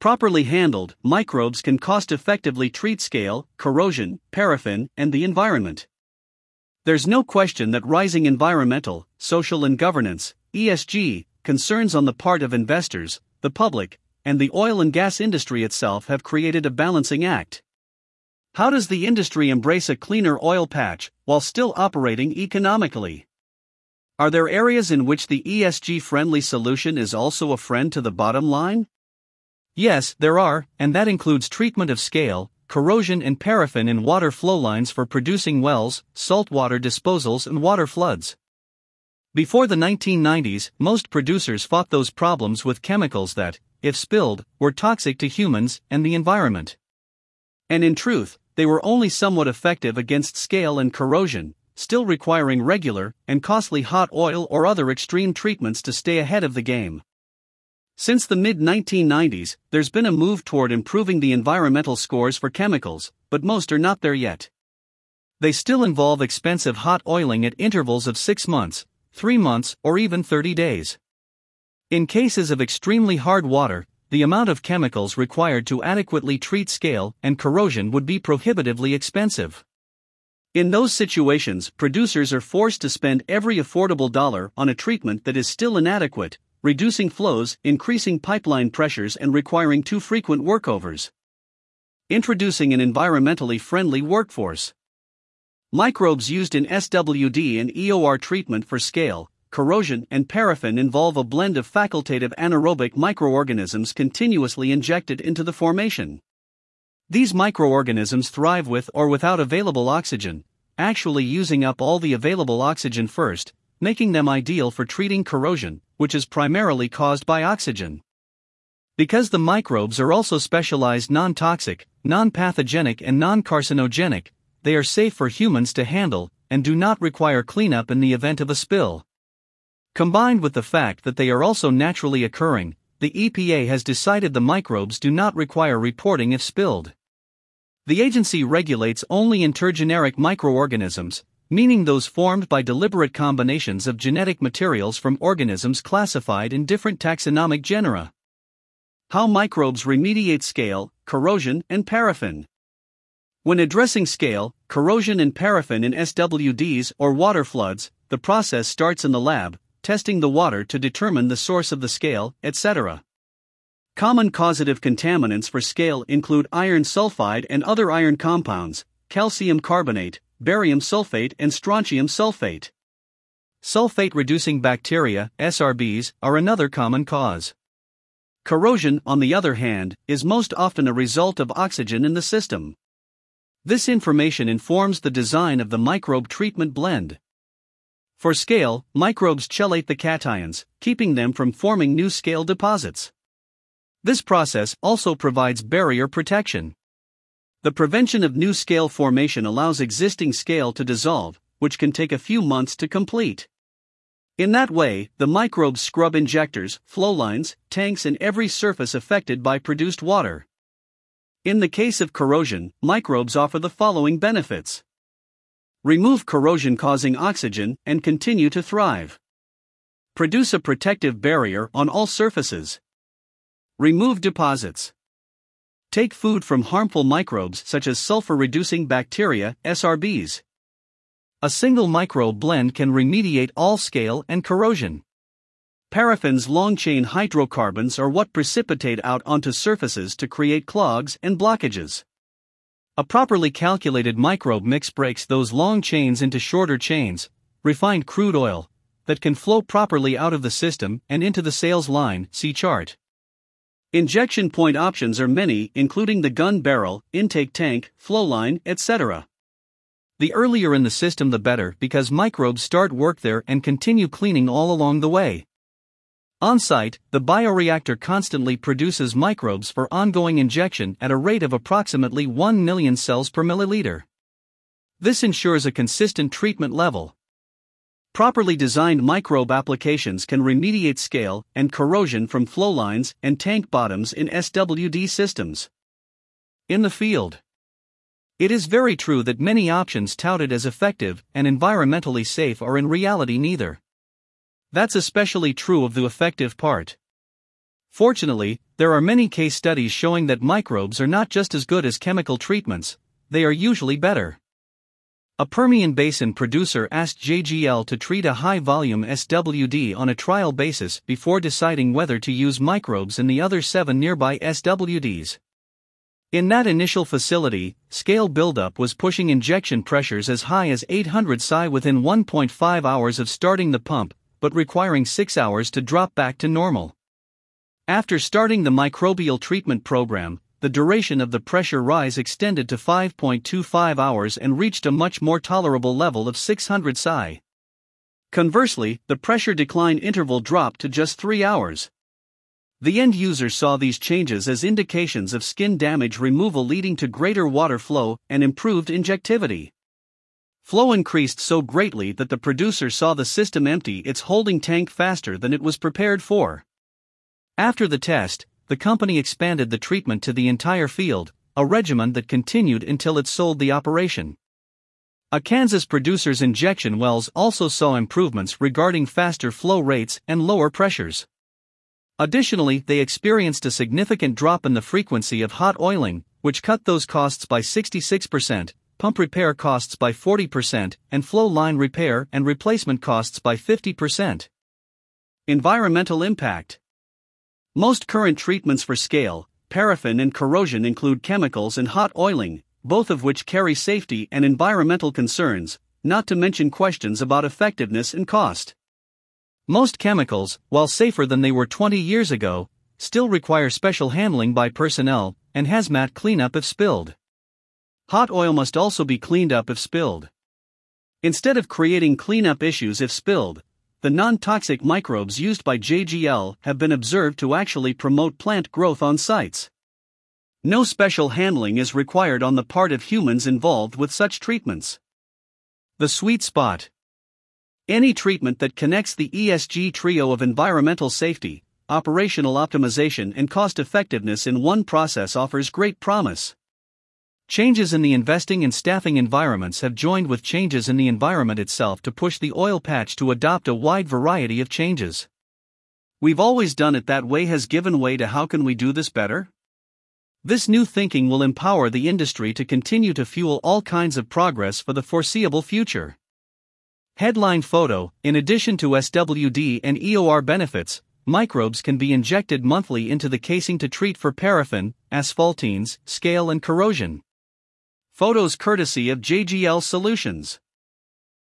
Properly handled, microbes can cost effectively treat scale, corrosion, paraffin, and the environment. There's no question that rising environmental, social, and governance ESG concerns on the part of investors, the public, and the oil and gas industry itself have created a balancing act. How does the industry embrace a cleaner oil patch while still operating economically? Are there areas in which the ESG friendly solution is also a friend to the bottom line? Yes, there are, and that includes treatment of scale, corrosion, and paraffin in water flow lines for producing wells, saltwater disposals, and water floods. Before the 1990s, most producers fought those problems with chemicals that, if spilled, were toxic to humans and the environment. And in truth, they were only somewhat effective against scale and corrosion, still requiring regular and costly hot oil or other extreme treatments to stay ahead of the game. Since the mid 1990s, there's been a move toward improving the environmental scores for chemicals, but most are not there yet. They still involve expensive hot oiling at intervals of 6 months, 3 months, or even 30 days. In cases of extremely hard water, the amount of chemicals required to adequately treat scale and corrosion would be prohibitively expensive. In those situations, producers are forced to spend every affordable dollar on a treatment that is still inadequate, reducing flows, increasing pipeline pressures, and requiring too frequent workovers. Introducing an environmentally friendly workforce. Microbes used in SWD and EOR treatment for scale, corrosion, and paraffin involve a blend of facultative anaerobic microorganisms continuously injected into the formation. These microorganisms thrive with or without available oxygen, actually using up all the available oxygen first, making them ideal for treating corrosion, which is primarily caused by oxygen. Because the microbes are also specialized non toxic, non pathogenic, and non carcinogenic, they are safe for humans to handle and do not require cleanup in the event of a spill. Combined with the fact that they are also naturally occurring, the EPA has decided the microbes do not require reporting if spilled. The agency regulates only intergeneric microorganisms, meaning those formed by deliberate combinations of genetic materials from organisms classified in different taxonomic genera. How microbes remediate scale, corrosion, and paraffin. When addressing scale, corrosion, and paraffin in SWDs or water floods, the process starts in the lab, testing the water to determine the source of the scale, etc. Common causative contaminants for scale include iron sulfide and other iron compounds, calcium carbonate, barium sulfate, and strontium sulfate. Sulfate reducing bacteria, SRBs, are another common cause. Corrosion, on the other hand, is most often a result of oxygen in the system. This information informs the design of the microbe treatment blend. For scale, microbes chelate the cations, keeping them from forming new scale deposits. This process also provides barrier protection. The prevention of new scale formation allows existing scale to dissolve, which can take a few months to complete. In that way, the microbes scrub injectors, flow lines, tanks, and every surface affected by produced water. In the case of corrosion, microbes offer the following benefits remove corrosion causing oxygen and continue to thrive. Produce a protective barrier on all surfaces. Remove deposits. Take food from harmful microbes such as sulfur reducing bacteria, SRBs. A single microbe blend can remediate all scale and corrosion. Paraffin's long chain hydrocarbons are what precipitate out onto surfaces to create clogs and blockages. A properly calculated microbe mix breaks those long chains into shorter chains, refined crude oil, that can flow properly out of the system and into the sales line. See chart. Injection point options are many, including the gun barrel, intake tank, flow line, etc. The earlier in the system the better because microbes start work there and continue cleaning all along the way. On site, the bioreactor constantly produces microbes for ongoing injection at a rate of approximately 1 million cells per milliliter. This ensures a consistent treatment level. Properly designed microbe applications can remediate scale and corrosion from flow lines and tank bottoms in SWD systems. In the field, it is very true that many options touted as effective and environmentally safe are in reality neither. That's especially true of the effective part. Fortunately, There are many case studies showing that microbes are not just as good as chemical treatments, they are usually better. A Permian Basin producer asked JGL to treat a high volume SWD on a trial basis before deciding whether to use microbes in the other seven nearby SWDs. In that initial facility, scale buildup was pushing injection pressures as high as 800 psi within 1.5 hours of starting the pump, but requiring 6 hours to drop back to normal. After starting the microbial treatment program, the duration of the pressure rise extended to 5.25 hours and reached a much more tolerable level of 600 psi. Conversely, the pressure decline interval dropped to just 3 hours. The end user saw these changes as indications of skin damage removal leading to greater water flow and improved injectivity. Flow increased so greatly that the producer saw the system empty its holding tank faster than it was prepared for. After the test, the company expanded the treatment to the entire field, a regimen that continued until it sold the operation. A Kansas producer's injection wells also saw improvements regarding faster flow rates and lower pressures. Additionally, they experienced a significant drop in the frequency of hot oiling, which cut those costs by 66%, pump repair costs by 40%, and flow line repair and replacement costs by 50%. Environmental impact most current treatments for scale, paraffin, and corrosion include chemicals and hot oiling, both of which carry safety and environmental concerns, not to mention questions about effectiveness and cost. Most chemicals, while safer than they were 20 years ago, still require special handling by personnel and hazmat cleanup if spilled. Hot oil must also be cleaned up if spilled. Instead of creating cleanup issues if spilled, the non toxic microbes used by JGL have been observed to actually promote plant growth on sites. No special handling is required on the part of humans involved with such treatments. The sweet spot. Any treatment that connects the ESG trio of environmental safety, operational optimization, and cost effectiveness in one process offers great promise. Changes in the investing and staffing environments have joined with changes in the environment itself to push the oil patch to adopt a wide variety of changes. We've always done it that way has given way to how can we do this better? This new thinking will empower the industry to continue to fuel all kinds of progress for the foreseeable future. Headline photo In addition to SWD and EOR benefits, microbes can be injected monthly into the casing to treat for paraffin, asphaltenes, scale, and corrosion. Photos courtesy of JGL Solutions.